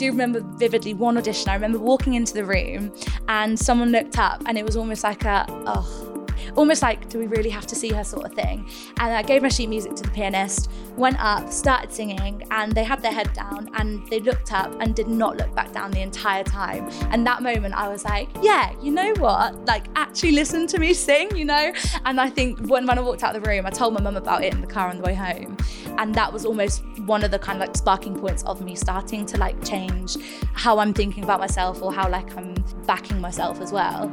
do remember vividly one audition. I remember walking into the room and someone looked up and it was almost like a, oh, almost like, do we really have to see her sort of thing? And I gave my sheet music to the pianist, went up, started singing, and they had their head down and they looked up and did not look back down the entire time. And that moment, I was like, yeah, you know what? Like, actually listen to me sing, you know? And I think when, when I walked out of the room, I told my mum about it in the car on the way home. And that was almost one of the kind of like sparking points of me starting to like change how I'm thinking about myself or how like I'm backing myself as well.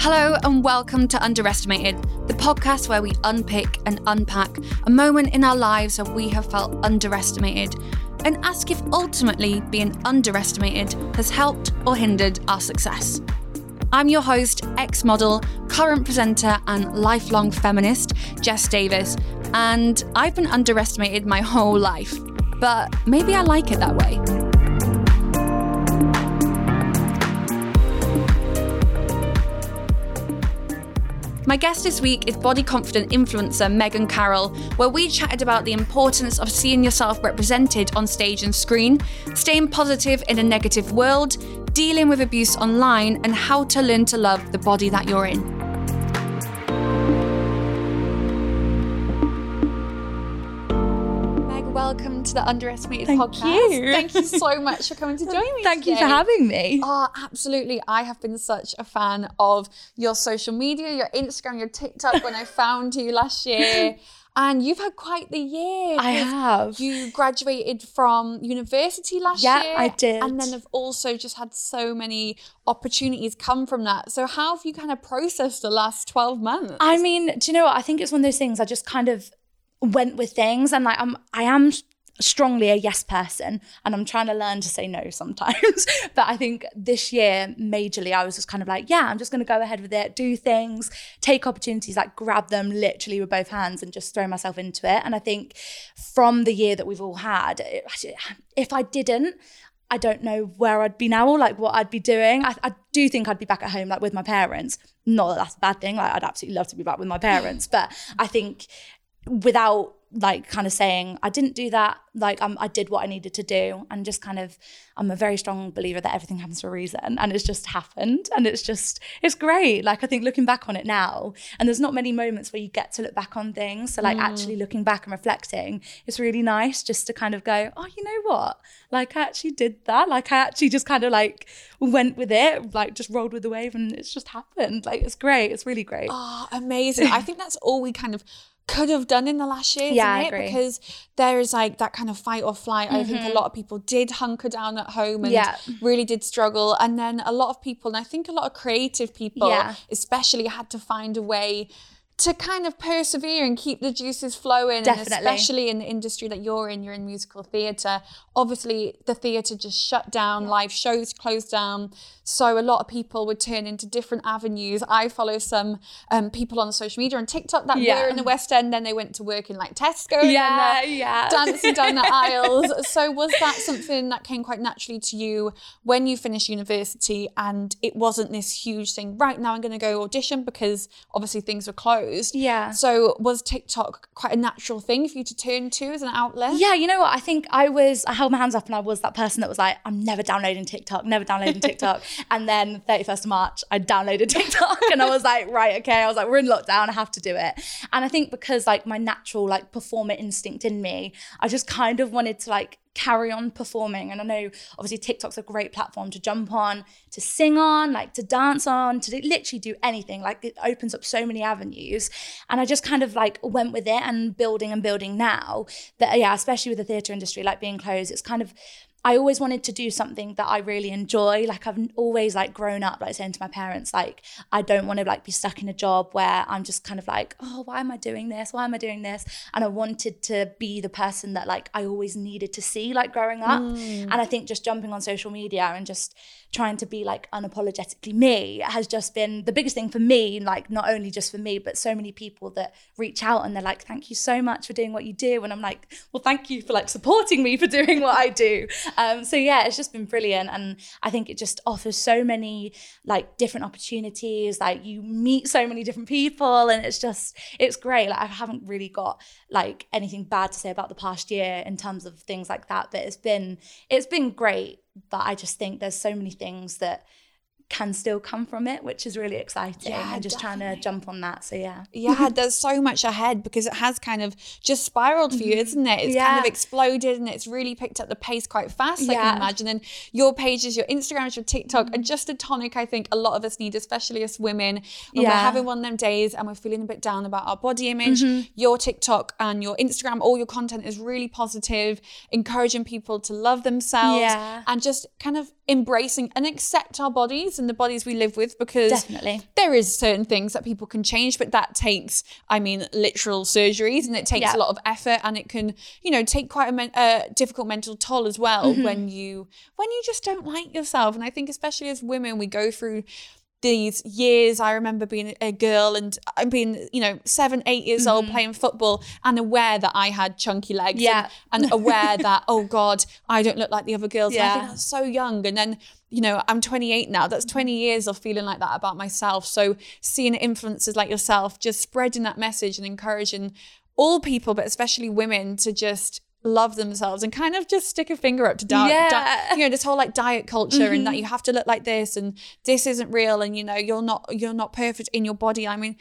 Hello, and welcome to Underestimated, the podcast where we unpick and unpack a moment in our lives where we have felt underestimated and ask if ultimately being underestimated has helped or hindered our success. I'm your host, ex model, current presenter, and lifelong feminist, Jess Davis, and I've been underestimated my whole life. But maybe I like it that way. My guest this week is body confident influencer Megan Carroll, where we chatted about the importance of seeing yourself represented on stage and screen, staying positive in a negative world, dealing with abuse online, and how to learn to love the body that you're in. Meg, Welcome to the Underestimated Thank podcast. You. Thank you so much for coming to join me. Thank today. you for having me. Oh, absolutely. I have been such a fan of your social media, your Instagram, your TikTok when I found you last year. And you've had quite the year. I have. You graduated from university last yeah, year. I did. And then have also just had so many opportunities come from that. So how have you kind of processed the last 12 months? I mean, do you know what? I think it's one of those things I just kind of went with things and like I'm I am strongly a yes person and I'm trying to learn to say no sometimes. but I think this year, majorly, I was just kind of like, yeah, I'm just going to go ahead with it, do things, take opportunities, like grab them literally with both hands and just throw myself into it. And I think from the year that we've all had, if I didn't, I don't know where I'd be now or like what I'd be doing. I, I, do think I'd be back at home like with my parents. Not that that's a bad thing. Like I'd absolutely love to be back with my parents, but I think without like kind of saying I didn't do that. Like I'm, I did what I needed to do. And just kind of I'm a very strong believer that everything happens for a reason and it's just happened and it's just it's great. Like I think looking back on it now and there's not many moments where you get to look back on things. So like mm. actually looking back and reflecting it's really nice just to kind of go oh you know what? Like I actually did that. Like I actually just kind of like went with it like just rolled with the wave and it's just happened. Like it's great. It's really great. Oh amazing. I think that's all we kind of could have done in the last year, yeah, I agree. Because there is like that kind of fight or flight. Mm-hmm. I think a mm-hmm. lot of people did hunker down at home and yeah. really did struggle. And then a lot of people, and I think a lot of creative people, yeah. especially, had to find a way to kind of persevere and keep the juices flowing, Definitely. and especially in the industry that you're in, you're in musical theatre. Obviously, the theatre just shut down, yeah. live shows closed down. So a lot of people would turn into different avenues. I follow some um, people on social media and TikTok that yeah. were in the West End, then they went to work in like Tesco, yeah, yeah, dancing down the aisles. So was that something that came quite naturally to you when you finished university, and it wasn't this huge thing? Right now, I'm going to go audition because obviously things were closed. Yeah. So was TikTok quite a natural thing for you to turn to as an outlet? Yeah, you know what? I think I was. I held my hands up, and I was that person that was like, I'm never downloading TikTok, never downloading TikTok. And then 31st of March, I downloaded TikTok and I was like, right, okay. I was like, we're in lockdown. I have to do it. And I think because like my natural like performer instinct in me, I just kind of wanted to like carry on performing. And I know obviously TikTok's a great platform to jump on, to sing on, like to dance on, to literally do anything. Like it opens up so many avenues. And I just kind of like went with it and building and building now that, yeah, especially with the theatre industry, like being closed, it's kind of I always wanted to do something that I really enjoy. Like I've always like grown up like saying to my parents, like I don't want to like be stuck in a job where I'm just kind of like, oh, why am I doing this? Why am I doing this? And I wanted to be the person that like I always needed to see like growing up. Mm. And I think just jumping on social media and just trying to be like unapologetically me has just been the biggest thing for me like not only just for me but so many people that reach out and they're like thank you so much for doing what you do and i'm like well thank you for like supporting me for doing what i do um, so yeah, it's just been brilliant, and I think it just offers so many like different opportunities. Like you meet so many different people, and it's just it's great. Like I haven't really got like anything bad to say about the past year in terms of things like that, but it's been it's been great. But I just think there's so many things that can still come from it, which is really exciting. Yeah, and just trying to jump on that. So yeah. Yeah, there's so much ahead because it has kind of just spiraled for you, mm-hmm. isn't it? It's kind of exploded and it's really picked up the pace quite fast, I Yeah. can imagine. And your pages, your Instagrams, your TikTok are mm-hmm. just a tonic I think a lot of us need, especially as women. When we're having one of them days and we're feeling a bit down about our body image, mm-hmm. your TikTok and your Instagram, all your content is really positive, encouraging people to love themselves Yeah. and just kind of embracing and accept our bodies and the bodies we live with because Definitely. there is certain things that people can change but that takes i mean literal surgeries and it takes Yeah. a lot of effort and it can you know take quite a men- uh, difficult mental toll as well Mm-hmm. when you when you just don't like yourself and i think especially as women we go through these years i remember being a girl and being you know seven eight years old playing football and aware that i had chunky legs Mm-hmm. Yeah. and, and aware that oh god i don't look like the other girls and i think Yeah. that's so young and then you know i'm 28 now that's 20 years of feeling like that about myself so seeing influencers like yourself just spreading that message and encouraging all people but especially women to just love themselves and kind of just stick a finger up to diet Yeah. you know this whole like diet culture and that mm-hmm. you have to look like this and this isn't real and you know you're not you're not perfect in your body i mean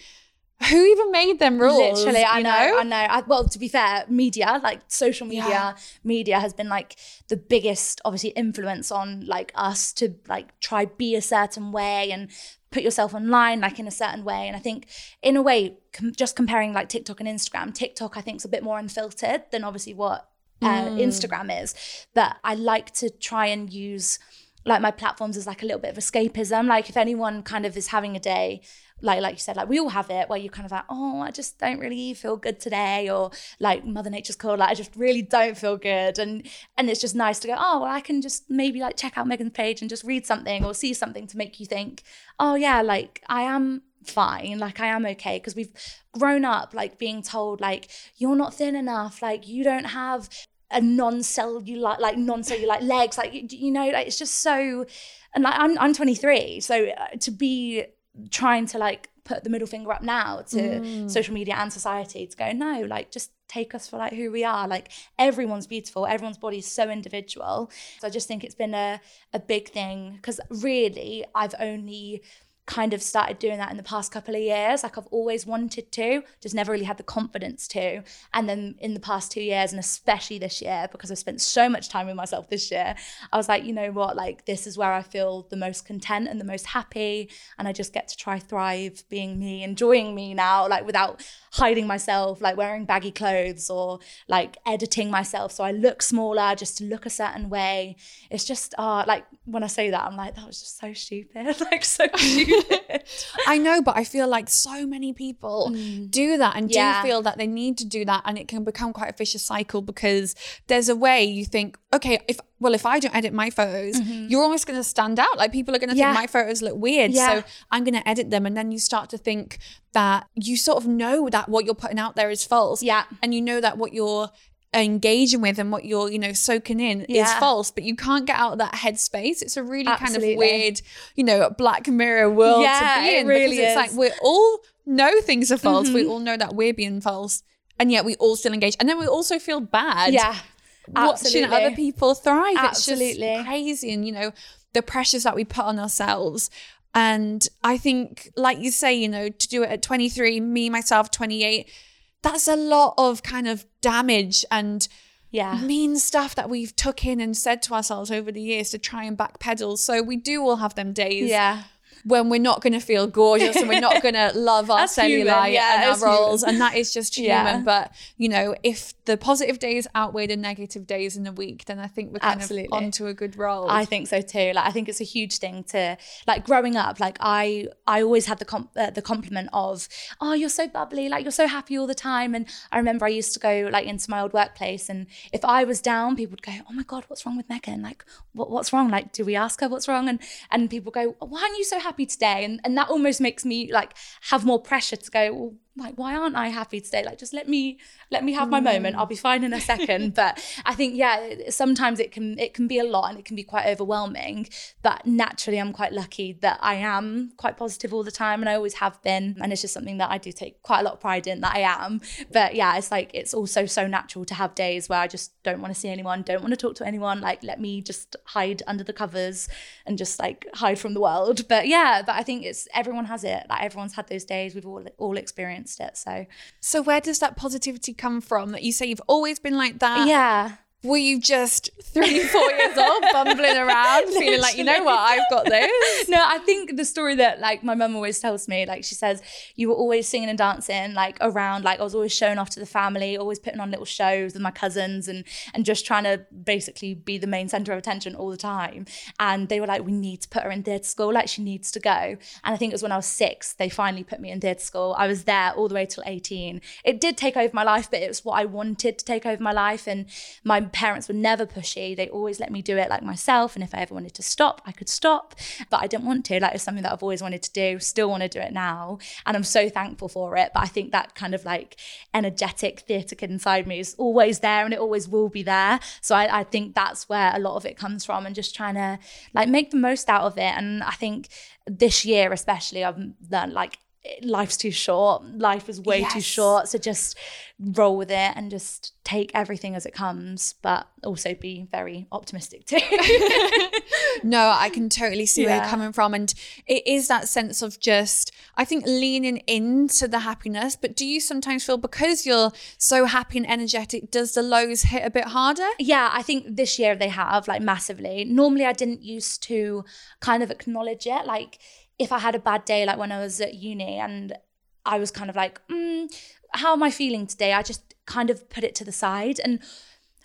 who even made them rules Literally, I you know, I know. I, well, to be fair, media, like social media, Yeah. media has been like the biggest, obviously, influence on like us to like try be a certain way and put yourself online like in a certain way. And I think, in a way, com- just comparing like TikTok and Instagram, TikTok I think is a bit more unfiltered than obviously what uh, Instagram is. But I like to try and use like my platforms as like a little bit of escapism. Like if anyone kind of is having a day, like like you said, like we all have it where you kind of like, oh, I just don't really feel good today, or like Mother Nature's called, like I just really don't feel good, and and it's just nice to go, oh, well, I can just maybe like check out Megan's page and just read something or see something to make you think, oh yeah, like I am fine like i am okay because we've grown up like being told like you're not thin enough like you don't have a non-cellular like non-cellulite legs like you, you know like it's just so and like i'm, I'm 23 so uh, to be trying to like put the middle finger up now to social media and society to go no like just take us for like who we are like everyone's beautiful everyone's body is so individual. So i just think it's been a, a big thing because really i've only kind of started doing that in the past couple of years. Like I've always wanted to, just never really had the confidence to. And then in the past two years, and especially this year, because I've spent so much time with myself this year, I was like, you know what, like this is where I feel the most content and the most happy. And I just get to try thrive being me, enjoying me now, like without hiding myself, like wearing baggy clothes or like editing myself so I look smaller just to look a certain way. It's just uh like when I say that, I'm like, that was just so stupid. like so stupid. I know, but I feel like so many people do that and Mm. Yeah. do feel that they need to do that, and it can become quite a vicious cycle because there's a way you think, okay, if well, if I don't edit my photos, you're almost going to stand out. Like people are going to Mm-hmm. Yeah. think my photos look weird, Yeah. so I'm going to edit them, and then you start to think that you sort of know that what you're putting out there is false, Yeah. and you know that what you're engaging with and what you're you know soaking in is false but you can't get out of that headspace it's a really kind of weird you know black mirror world Yeah, to be it in really because it's like we all know things are false. We Mm-hmm. all know that we're being false, and yet we all still engage. And then we also feel bad. yeah. watching other people thrive. Absolutely. It's just crazy, and you know the pressures that we put on ourselves. And I think, like you say, you know, to do it at 23, me myself 28, that's a lot of kind of damage and Yeah. mean stuff that we've took in and said to ourselves over the years to try and backpedal. So we do all have them days Yeah. When we're not going to feel gorgeous and we're not going to love our human, cellulite yeah, and our it's human. rolls and that is just human Yeah. but you know if the positive days outweigh the negative days in a week then i think we're kind Absolutely. of onto a good roll I think so too. Like I think it's a huge thing to like growing up. Like I I always had the com- uh, the compliment of oh you're so bubbly, like you're so happy all the time. And I remember I used to go like into my old workplace, and if I was down, people would go oh my god what's wrong with Megan? Like what, what's wrong? Like do we ask her what's wrong? And and people go why aren't you so happy today? And and that almost makes me like have more pressure to go well like why aren't i happy today? Like just let me let me have my mm. moment. I'll be fine in a second. But i think yeah sometimes it can it can be a lot and it can be quite overwhelming. But naturally i'm quite lucky that i am quite positive all the time and i always have been. And it's just something that i do take quite a lot of pride in that i am. But yeah it's like it's also so natural to have days where i just don't want to see anyone don't want to talk to anyone. Like let me just hide under the covers and just like hide from the world. But yeah but i think it's everyone has it. Like everyone's had those days. We've all all experienced experienced it. So, so where does that positivity come from? That you say you've always been like that? Yeah were you just three, four years old, bumbling around, feeling like, you know what, I've got this? No, I think the story that like my mum always tells me, like she says, you were always singing and dancing like around, like I was always showing off to the family, always putting on little shows with my cousins and and just trying to basically be the main center of attention all the time. And they were like, we need to put her in theatre school, like she needs to go. And I think it was when I was six, they finally put me in theatre school. I was there all the way till 18. It did take over my life, but it was what I wanted to take over my life. And my parents were never pushy. They always let me do it like myself. And if I ever wanted to stop, I could stop. But I didn't want to. Like it's something that I've always wanted to do, still want to do it now. And I'm so thankful for it. But I think that kind of like energetic theatre kid inside me is always there and it always will be there. So I, I think that's where a lot of it comes from and just trying to like make the most out of it. And I think this year especially I've learned like life's too short. Life is way yes. too short. So just roll with it and just take everything as it comes, but also be very optimistic too. no, I can totally see yeah. where you're coming from. And it is that sense of just, I think, leaning into the happiness. But do you sometimes feel because you're so happy and energetic, does the lows hit a bit harder? Yeah, I think this year they have, like massively. Normally, I didn't used to kind of acknowledge it. Like, if I had a bad day, like when I was at uni and I was kind of like, mm, how am I feeling today? I just kind of put it to the side. And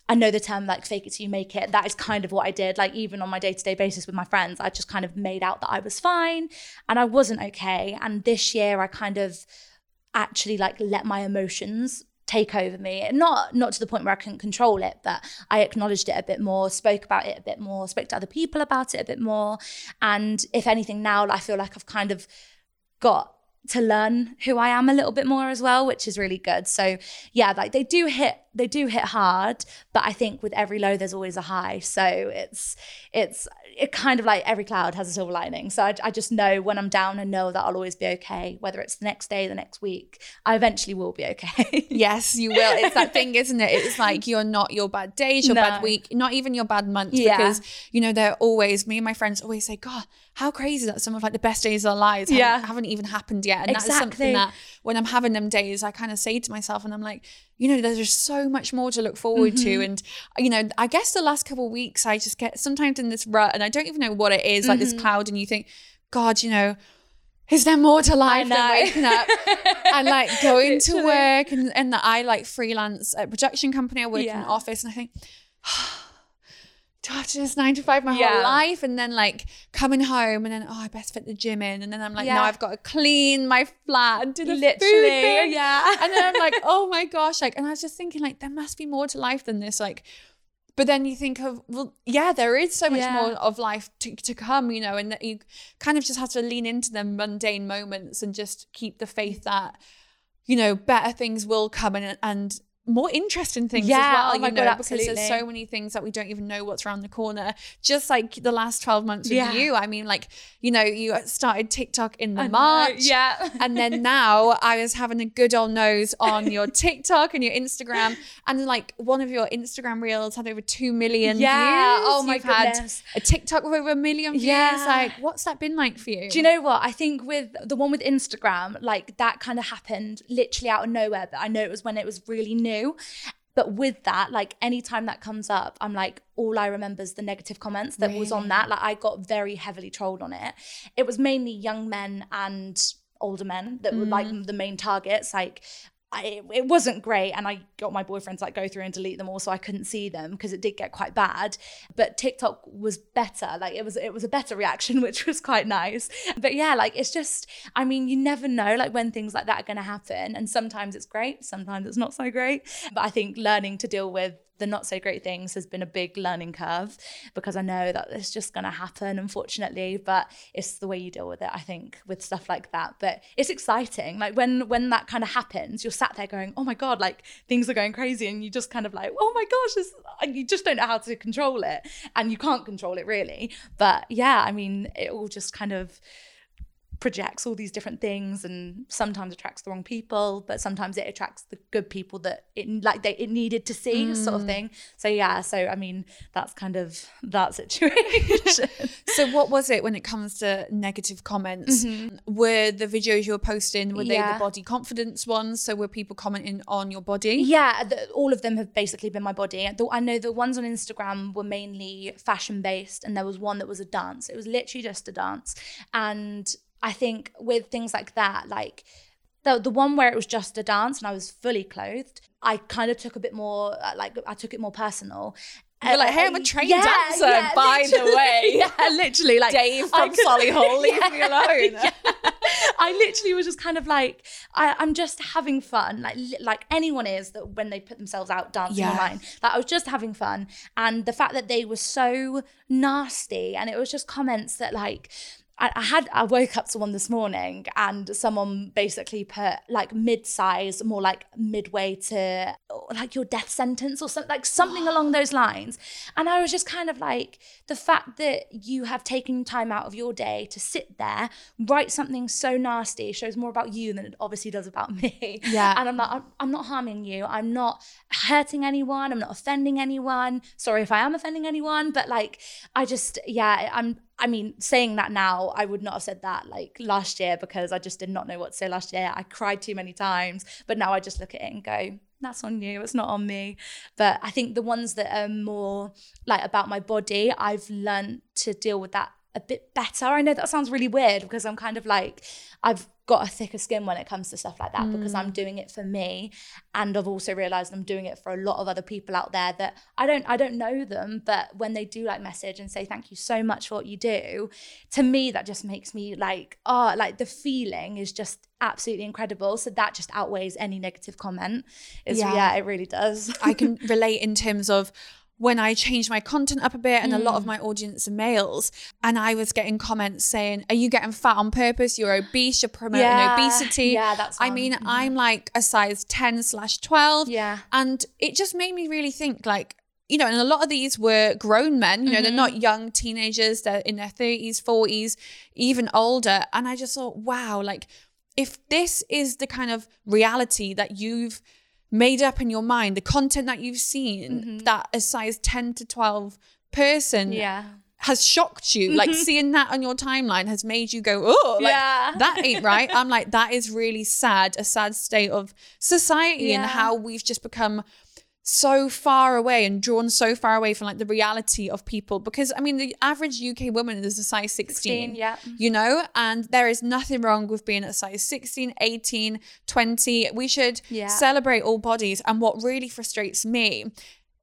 I know the term like fake it till you make it. That is kind of what I did. Like even on my day to day basis with my friends, I just kind of made out that I was fine and I wasn't okay. And this year I kind of actually like let my emotions take over me not not to the point where i couldn't control it but i acknowledged it a bit more spoke about it a bit more spoke to other people about it a bit more and if anything now i feel like i've kind of got to learn who I am a little bit more as well, which is really good. So yeah, like they do hit they do hit hard, but I think with every low there's always a high. So it's it's it kind of like every cloud has a silver lining. So I, I just know when I'm down and know that I'll always be okay, whether it's the next day, the next week, I eventually will be okay. yes, you will. It's that thing, isn't it? It's like you're not your bad days, your no. bad week, not even your bad months. Yeah. Because, you know, they're always, me and my friends always say, God, how crazy that some of like the best days of our lives haven't, yeah. haven't even happened yet. And exactly. that is something that when I'm having them days, I kind of say to myself, and I'm like, you know, there's just so much more to look forward mm-hmm. to. And, you know, I guess the last couple of weeks, I just get sometimes in this rut and I don't even know what it is, like mm-hmm. this cloud, and you think, God, you know, is there more to life than waking up and like going to work and, and that I like freelance at a production company, I work yeah. in an office and I think, do I have to just nine to five my yeah. whole life? And then like coming home and then, oh, I best fit the gym in. And then I'm like, yeah. now I've got to clean my flat and do the Literally, food thing. Yeah. And then I'm like, oh my gosh. Like, and I was just thinking like, there must be more to life than this. Like, but then you think of, well, yeah, there is so much yeah. more of life to, to come, you know, and that you kind of just have to lean into the mundane moments and just keep the faith that, you know, better things will come and, and more interesting things yeah, as well, oh you know, God, because there's so many things that we don't even know what's around the corner. Just like the last 12 months with yeah. you. I mean, like, you know, you started TikTok in the I March. Know, yeah. and then now I was having a good old nose on your TikTok and your Instagram. And like one of your Instagram reels had over 2 million yeah. views. Oh my You've goodness. had a TikTok with over a million views. Yeah. Like, what's that been like for you? Do you know what? I think with the one with Instagram, like that kind of happened literally out of nowhere. But I know it was when it was really new new. But with that, like anytime that comes up, I'm like, all I remember is the negative comments that really? was on that. Like I got very heavily trolled on it. It was mainly young men and older men that mm. were like mm. the main targets. Like I, it wasn't great and i got my boyfriend to like go through and delete them all so i couldn't see them because it did get quite bad. But tiktok was better like it was it was a better reaction which was quite nice. But yeah like it's just i mean you never know like when things like that are going to happen and sometimes it's great sometimes it's not so great. But i think learning to deal with the not so great things has been a big learning curve because I know that it's just going to happen, unfortunately. But it's the way you deal with it, I think, with stuff like that. But it's exciting. Like when when that kind of happens, you're sat there going, "Oh my god!" Like things are going crazy, and you just kind of like, "Oh my gosh!" This, you just don't know how to control it, and you can't control it really. But yeah, I mean, it all just kind of projects all these different things and sometimes attracts the wrong people but sometimes it attracts the good people that it like they it needed to see mm. sort of mm. thing so yeah so i mean that's kind of that situation so what was it when it comes to negative comments mm-hmm. were the videos you were posting were yeah. they the body confidence ones so were people commenting on your body yeah the, all of them have basically been my body the, i know the ones on instagram were mainly fashion based and there was one that was a dance it was literally just a dance and I think with things like that, like the the one where it was just a dance and I was fully clothed, I kind of took a bit more uh, like I took it more personal. You're like, hey, I'm a trained yeah, dancer, yeah, by the way. yeah, literally, like Dave from could, Solihull, leave yeah, me alone. I literally was just kind of like, I, am just having fun, like like anyone is that when they put themselves out dancing online. Like I was just having fun, and the fact that they were so nasty, and it was just comments that like I, had I woke up to one this morning and someone basically put like mid-size, more like midway to like your death sentence or something like something along those lines. And I was just kind of like the fact that you have taken time out of your day to sit there, write something so nasty shows more about you than it obviously does about me. Yeah. And I'm like, I'm, I'm not harming you. I'm not hurting anyone. I'm not offending anyone. Sorry if I am offending anyone, but like I just yeah, I'm I mean, saying that now, I would not have said that like last year because I just did not know what to say last year. I cried too many times, but now I just look at it and go, that's on you, it's not on me. But I think the ones that are more like about my body, I've learned to deal with that a bit better. I know that sounds really weird because I'm kind of like, I've got a thicker skin when it comes to stuff like that mm. because I'm mm. doing it for me and I've also realized I'm doing it for a lot of other people out there that I don't I don't know them but when they do like message and say thank you so much for what you do to me that just makes me like oh like the feeling is just absolutely incredible so that just outweighs any negative comment is yeah, yeah it really does I can relate in terms of when I changed my content up a bit and mm. a lot of mm. my audience are males and I was getting comments saying, Are you getting fat on purpose? You're obese, you're promoting yeah. obesity. Yeah, that's I mean. I'm like a size 10 slash 12. Yeah. And it just made me really think like, you know, and a lot of these were grown men, you know, mm-hmm. they're not young teenagers, they're in their 30s, 40s, even older. And I just thought, wow, like if this is the kind of reality that you've made up in your mind, the content that you've seen, mm-hmm. that a size 10 to 12 person yeah. has shocked you. Like seeing that on your timeline has made you go, oh, like yeah. that ain't right. I'm like, that is really sad, a sad state of society yeah. and how we've just become so far away and drawn so far away from like the reality of people. Because I mean the average UK woman is a size 16, 16 yeah. you know? And there is nothing wrong with being a size 16 18 20 we should yeah. celebrate all bodies. And what really frustrates me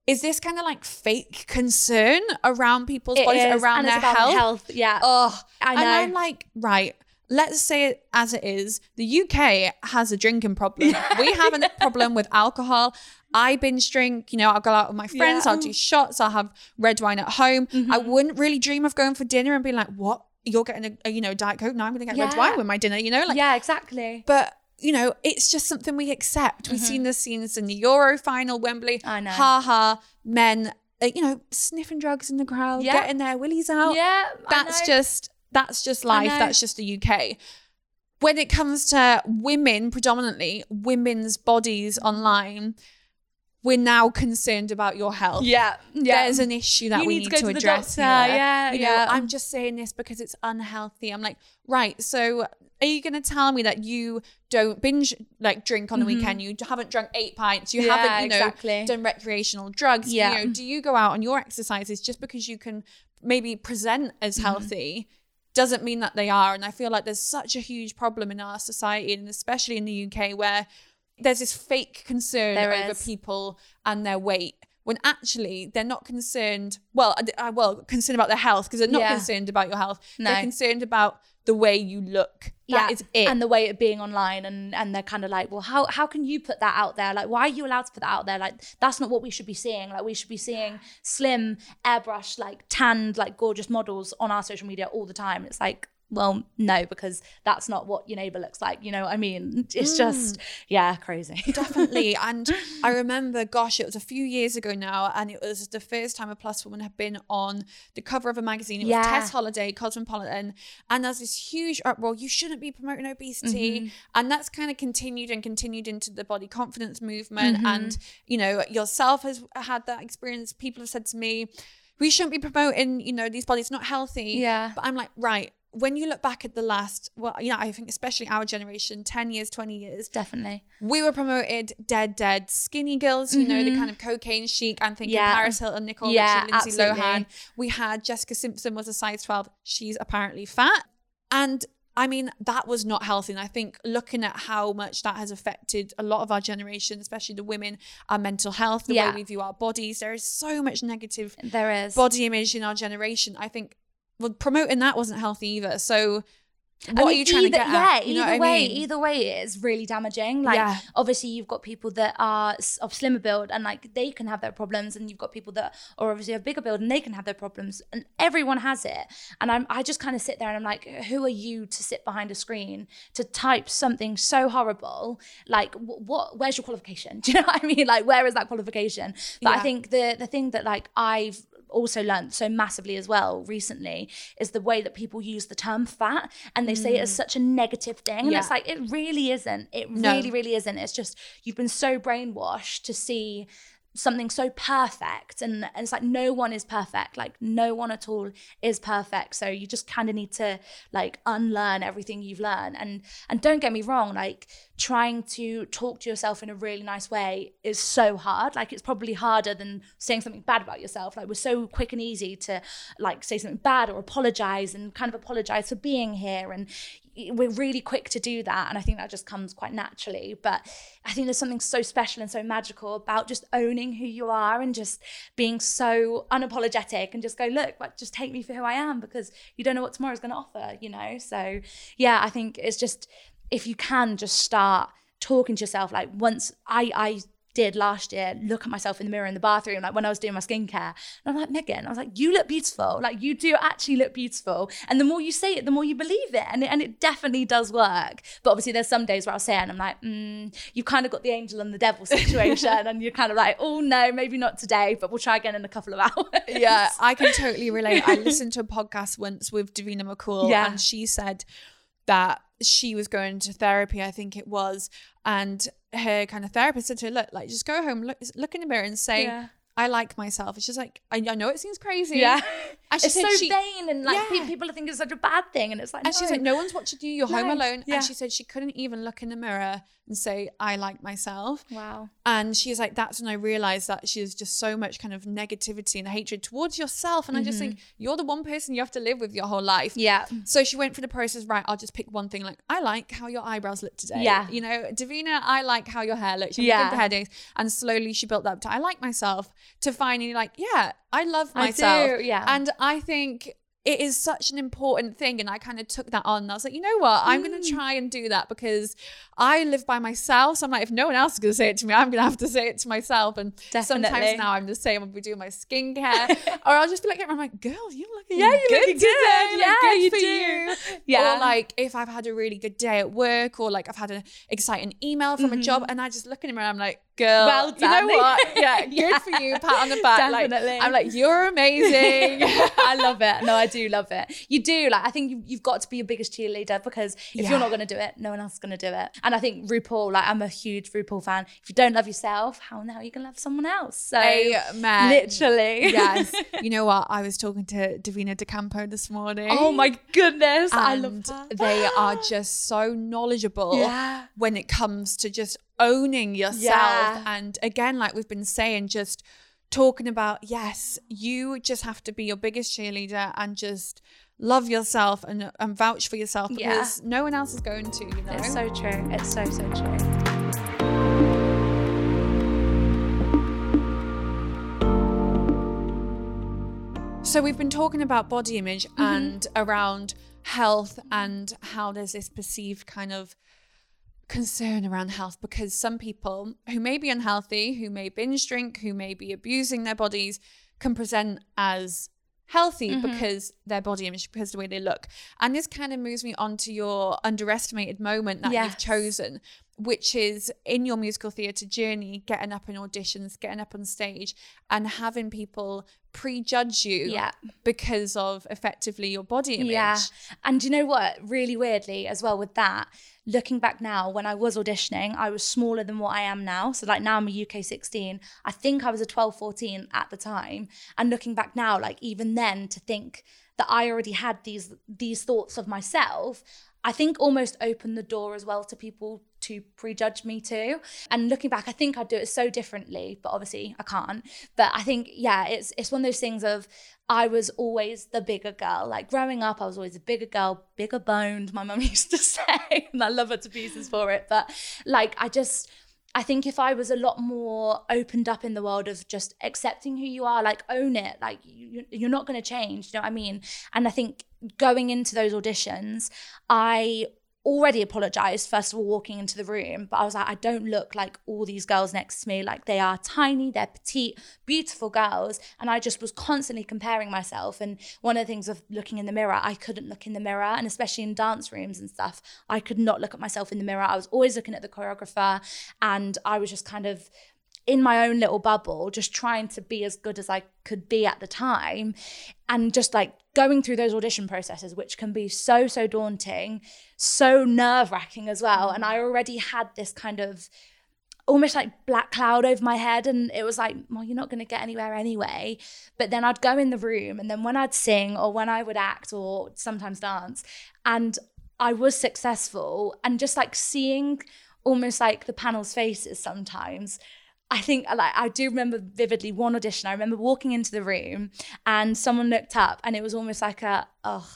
is this kind of like fake concern around people's it bodies is, around their health? health yeah. Oh I know. And I'm like right let's say it as it is. The UK has a drinking problem. We have a problem with alcohol I binge drink, you know, I'll go out with my friends, yeah. I'll do shots, I'll have red wine at home. Mm-hmm. I wouldn't really dream of going for dinner and being like, what? You're getting a, a you know, Diet Coke. Now I'm going to get yeah. red wine with my dinner, you know? Like, yeah, exactly. But you know, it's just something we accept. We've mm-hmm. seen the scenes in the Euro final, Wembley. I know. Ha ha, men, uh, you know, sniffing drugs in the crowd, yeah. getting their willies out. Yeah, that's just that's just life. That's just the UK. When it comes to women, predominantly women's bodies online, we're now concerned about your health. Yeah, yeah. There's an issue that you we need, to, to address. Here. Yeah, you yeah. Know, I'm just saying this because it's unhealthy. I'm like, right. So, are you going to tell me that you don't binge like drink on the mm-hmm. weekend? You haven't drunk eight pints. You yeah, haven't, you know, exactly. done recreational drugs. Yeah. You know, do you go out on your exercises just because you can maybe present as mm-hmm. healthy? Doesn't mean that they are. And I feel like there's such a huge problem in our society, and especially in the UK, where there's this fake concern there over is. people and their weight when actually they're not concerned. Well, uh, well, concerned about their health because they're not Yeah. concerned about your health. No. They're concerned about the way you look. Yeah, That is it. And the way of being online and and they're kind of like, well, how how can you put that out there? Like, why are you allowed to put that out there? Like, that's not what we should be seeing. Like, we should be seeing slim, airbrushed, like tanned, like gorgeous models on our social media all the time. It's like, well, no, because that's not what your neighbor looks like. You know what I mean? It's just, yeah, crazy. Definitely. And I remember, gosh, it was a few years ago now, and it was the first time a plus woman had been on the cover of a magazine. It Yeah. was Tess Holliday, Cosmopolitan, and there's this huge uproar. You shouldn't be promoting obesity, Mm-hmm. and that's kind of continued and continued into the body confidence movement. Mm-hmm. And you know, yourself has had that experience. People have said to me, "We shouldn't be promoting, you know, these bodies not healthy." Yeah. But I'm like, right. When you look back at the last, well, you know, I think especially our generation, 10 years, 20 years, Definitely. we were promoted dead, dead skinny girls, you know, the kind of cocaine chic. I'm thinking Mm-hmm. Yeah. Paris Hilton, Nicole Yeah, Richie, Lindsay absolutely. Lohan. We had Jessica Simpson was a size 12. She's apparently fat. And I mean, that was not healthy. And I think looking at how much that has affected a lot of our generation, especially the women, our mental health, the Yeah. way we view our bodies, there is so much negative There is. body image in our generation. I think well, promoting that wasn't healthy either. So what I are you trying either, to get yeah, at? You either what I way, mean? either way, it is really damaging. Like, Yeah. obviously, you've got people that are of slimmer build, and like they can have their problems, and you've got people that are obviously of bigger build, and they can have their problems, and everyone has it. And I'm, I just kind of sit there, and I'm like, who are you to sit behind a screen to type something so horrible? Like, what? Where's your qualification? Do you know what I mean? Like, where is that qualification? But I think the the thing that like I've also learned so massively as well recently is the way that people use the term fat and they say it as mm. such a negative thing and Yeah. it's like it really isn't it No. really really isn't it's just you've been so brainwashed to see something so perfect and, and it's like no one is perfect. Like no one at all is perfect. So you just kind of need to like unlearn everything you've learned. And and don't get me wrong like trying to talk to yourself in a really nice way is so hard. Like it's probably harder than saying something bad about yourself. Like we're so quick and easy to like say something bad or apologize and kind of apologize for being here. And we're really quick to do that and i think that just comes quite naturally. But i think there's something so special and so magical about just owning who you are and just being so unapologetic and just go look like just take me for who i am because you don't know what tomorrow's going to offer you know? So yeah i think it's just if you can just start talking to yourself like once i i did last year look at myself in the mirror in the bathroom like when I was doing my skincare. And I'm like Megan I was like you look beautiful. Like you do actually look beautiful. And the more you say it the more you believe it. And it, and it definitely does work. But obviously there's some days where I'll say it and I'm like mm, you've kind of got the angel and the devil situation. And you're kind of like oh no maybe not today but we'll try again in a couple of hours. Yeah, I can totally relate. I listened to a podcast once with Davina McCall, Yeah. and she said that she was going to therapy, I think it was, and her kind of therapist said to her, "Look, like just go home, look, look in the mirror, and say." Yeah. I like myself. It's just like I, I know it seems crazy. yeah She it's said so she- vain and like Yeah. people think it's such a bad thing and it's like And she's like, no one's watching you. You're home alone. Yeah. And she said she couldn't even look in the mirror and say, I like myself. wow And she's like, that's when I realized that she has just so much kind of negativity and hatred towards yourself. And I just think you're the one person you have to live with your whole life. Mm-hmm. yeah So she went through the process, right? I'll just pick one thing. Like, I like how your eyebrows look today. Yeah. You know, Davina, I like how your hair looks. You Yeah. hair days. And slowly she built that up to I like myself to finally like, yeah, I love myself. I do, yeah. And I think it is such an important thing. And I kind of took that on. I was like, you know what? I'm going Mm. to try and do that because I live by myself. So I'm like, if no one else is going to say it to me, I'm going to have to say it to myself. And Definitely. sometimes now I'm the same. I'll be doing my skincare or I'll just be like, I'm like, girl, you looking Yeah, you're good looking today. good. Yeah, good you for do. you. Yeah. Or like if I've had a really good day at work or like I've had an exciting email from a job and I just look in the mirror, I'm like, girl, Well you know what? Yeah, good Yeah. for you. Pat on the back. Definitely. Like, I'm like, you're amazing. I love it. No, I do love it. You do. Like, I think you, you've got to be your biggest cheerleader because if Yeah. you're not going to do it, no one else is going to do it. And I think RuPaul, like, I'm a huge RuPaul fan. If you don't love yourself, how now are you can love someone else? So, Amen. literally. yes. You know what? I was talking to Divina de Campo this morning. Oh my goodness. I love her. they are just so knowledgeable Yeah. when it comes to just owning yourself. Yeah. And again, like we've been saying, just talking about, yes, you just have to be your biggest cheerleader and just love yourself and, and vouch for yourself Yeah. because no one else is going to, you know? It's so true. It's so, so true. So we've been talking about body image Mm-hmm. and around health and how there's this perceived kind of concern around health because some people who may be unhealthy, who may binge drink, who may be abusing their bodies can present as healthy Mm-hmm. because their body image because the way they look. And this kind of moves me on to your underestimated moment that you've chosen, which is in your musical theatre journey, getting up in auditions, getting up on stage and having people prejudge you Yeah. because of effectively your body image. Yeah. And you know what? Really weirdly, as well, with that, looking back now, when I was auditioning, I was smaller than what I am now. So, like, now I'm a UK 16. I think I was a 12, 14 at the time. And looking back now, like, even then, to think that I already had these these thoughts of myself, I think almost opened the door as well to people to prejudge me too. And looking back, I think I'd do it so differently, but obviously I can't. But I think, yeah, it's it's one of those things of I was always the bigger girl. Like growing up, I was always a bigger girl, bigger boned, my mum used to say, and I love her to pieces for it. But like I just I think if I was a lot more opened up in the world of just accepting who you are, like own it, like you, you're not going to change, you know what I mean? And I think going into those auditions, I already apologized first of all walking into the room but i was like i don't look like all these girls next to me. Like they are tiny they're petite beautiful girls. And i just was constantly comparing myself. And one of the things of looking in the mirror i couldn't look in the mirror. And especially in dance rooms and stuff i could not look at myself in the mirror. I was always looking at the choreographer. And i was just kind of in my own little bubble, just trying to be as good as I could be at the time. And just like going through those audition processes, which can be so, so daunting, so nerve wracking as well. And I already had this kind of almost like black cloud over my head. And it was like, well, you're not going to get anywhere anyway. But then I'd go in the room, and then when I'd sing or when I would act or sometimes dance, and I was successful, and just like seeing almost like the panel's faces sometimes. I think uh, like I do remember vividly one audition. I remember walking into the room and someone looked up and it was almost like a oh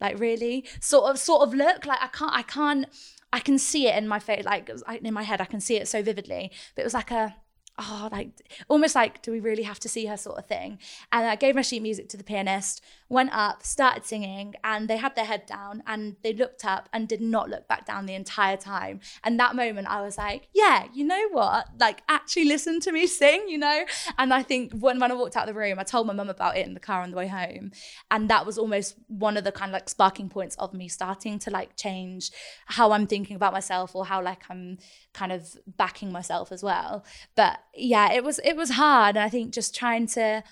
like really? Sort of sort of look like I can't I can't I can see it in my face like in my head I can see it so vividly. But it was like a oh like almost like do we really have to see her? sort of thing. And I gave my sheet music to the pianist went up started singing and they had their head down and they looked up and did not look back down the entire time. And that moment I was like yeah you know what? Like actually listen to me sing you know? And I think when, when I walked out of the room I told my mum about it in the car on the way home. And that was almost one of the kind of like sparking points of me starting to like change how I'm thinking about myself or how like I'm kind of backing myself as well. But yeah it was it was hard. And I think just trying to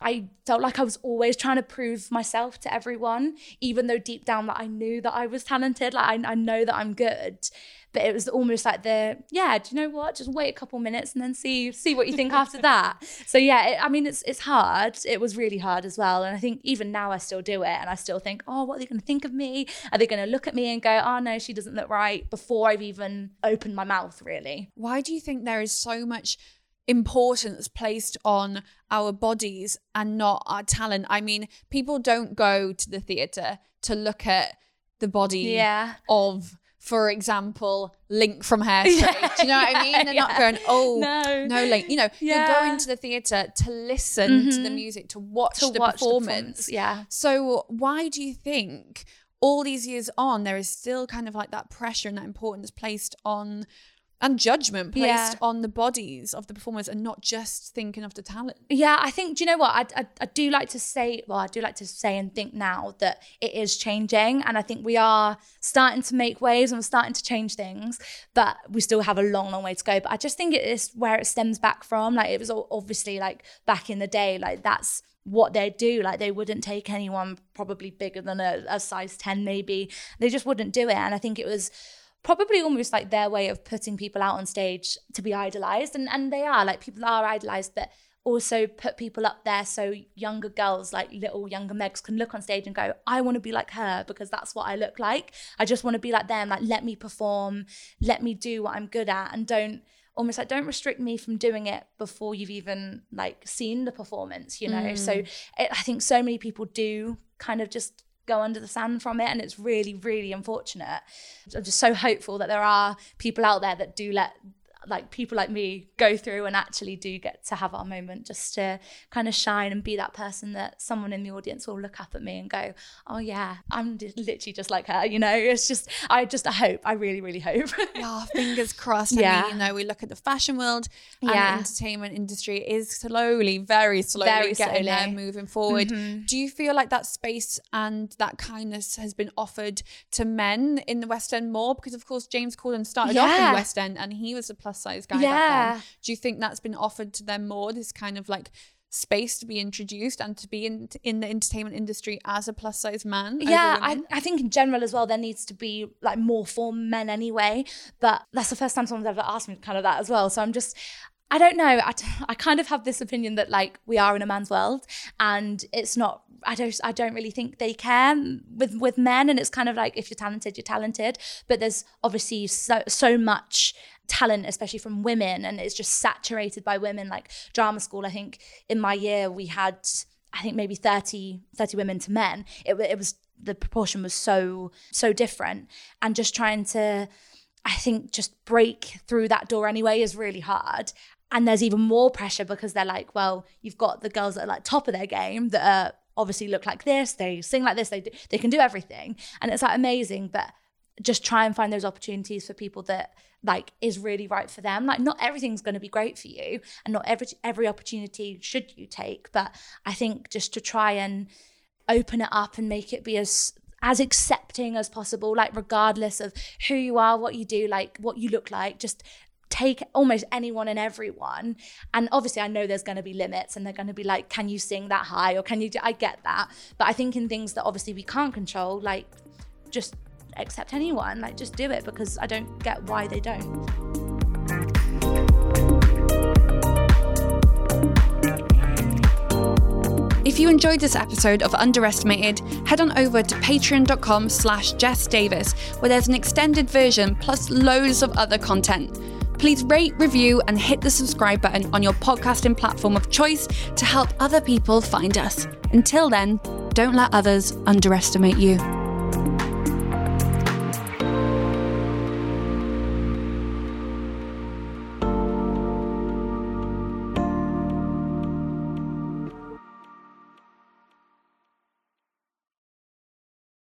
I felt like I was always trying to prove myself to everyone, even though deep down that I knew that I was talented. Like I, I know that I'm good, but it was almost like the yeah. Do you know what? Just wait a couple minutes and then see see what you think after that. So yeah, it, I mean it's it's hard. It was really hard as well, and I think even now I still do it, and I still think, oh, what are they going to think of me? Are they going to look at me and go, oh no, she doesn't look right? Before I've even opened my mouth, really. Why do you think there is so much importance placed on our bodies and not our talent? I mean, people don't go to the theatre to look at the body Yeah. of, for example, Link from Hairspray. Do you know what I mean? They're not going, oh, No. no, Link. You know, you're Yeah. Mm-hmm. going to the theatre to listen to the music, to watch, To the, watch the performance. yeah. So why do you think all these years on there is still kind of like that pressure and that importance placed on and judgment placed Yeah. on the bodies of the performers and not just thinking of the talent? Yeah, I think. Do you know what? I, I I do like to say. Well, I do like to say and think now that it is changing, and I think we are starting to make waves and we're starting to change things. But we still have a long, long way to go. But I just think it is where it stems back from. Like it was obviously like back in the day, like that's what they do. Like they wouldn't take anyone probably bigger than a, a size ten, maybe. They just wouldn't do it. And I think it was probably almost like their way of putting people out on stage to be idolized and and they are like people are idolized but also put people up there so younger girls like little younger megs can look on stage and go i want to be like her because that's what i look like. I just want to be like them like let me perform let me do what i'm good at and don't almost like don't restrict me from doing it before you've even like seen the performance you know? So mm. it, i think so many people do kind of just go under the sand from it and it's really really unfortunate. I'm just so hopeful that there are people out there that do let like people like me go through and actually do get to have our moment just to kind of shine and be that person that someone in the audience will look up at me and go, oh yeah, I'm literally just like her. You know, it's just I just I hope I really really hope. yeah, fingers crossed. Yeah, I mean, you know, we look at the fashion world and yeah. the entertainment industry is slowly, very slowly very getting slowly. there, moving forward. Mm-hmm. Do you feel like that space and that kindness has been offered to men in the West End more? Because of course James Corden started yeah. off in the West End and he was a plus size guy yeah. Do you think that's been offered to them more? This kind of like space to be introduced and to be in in the entertainment industry as a plus size man yeah I, I think in general as well there needs to be like more for men anyway but that's the first time someone's ever asked me kind of that as well so i'm just I don't know. I, I kind of have this opinion that like we are in a man's world and it's not I don't I don't really think they care with with men. And it's kind of like if you're talented you're talented. But there's obviously so so much talent especially from women and it's just saturated by women. Like drama school I think in my year we had I think maybe 30 30 women to men. It, it was the proportion was so so different. And just trying to I think just break through that door anyway is really hard and there's even more pressure because they're like well you've got the girls that are like top of their game that are obviously look like this, they sing like this, they do, they can do everything, and it's like amazing. But just try and find those opportunities for people that like is really right for them. Like not everything's going to be great for you, and not every every opportunity should you take. But I think just to try and open it up and make it be as as accepting as possible like regardless of who you are what you do like what you look like just take almost anyone and everyone. And obviously i know there's going to be limits and they're going to be like can you sing that high? or can you do i get that. But i think in things that obviously we can't control like just accept anyone like just do it because i don't get why they don't. If you enjoyed this episode of Underestimated, head on over to patreon.com slash Jess Davis, where there's an extended version plus loads of other content. Please rate, review, and hit the subscribe button on your podcasting platform of choice to help other people find us. Until then, don't let others underestimate you.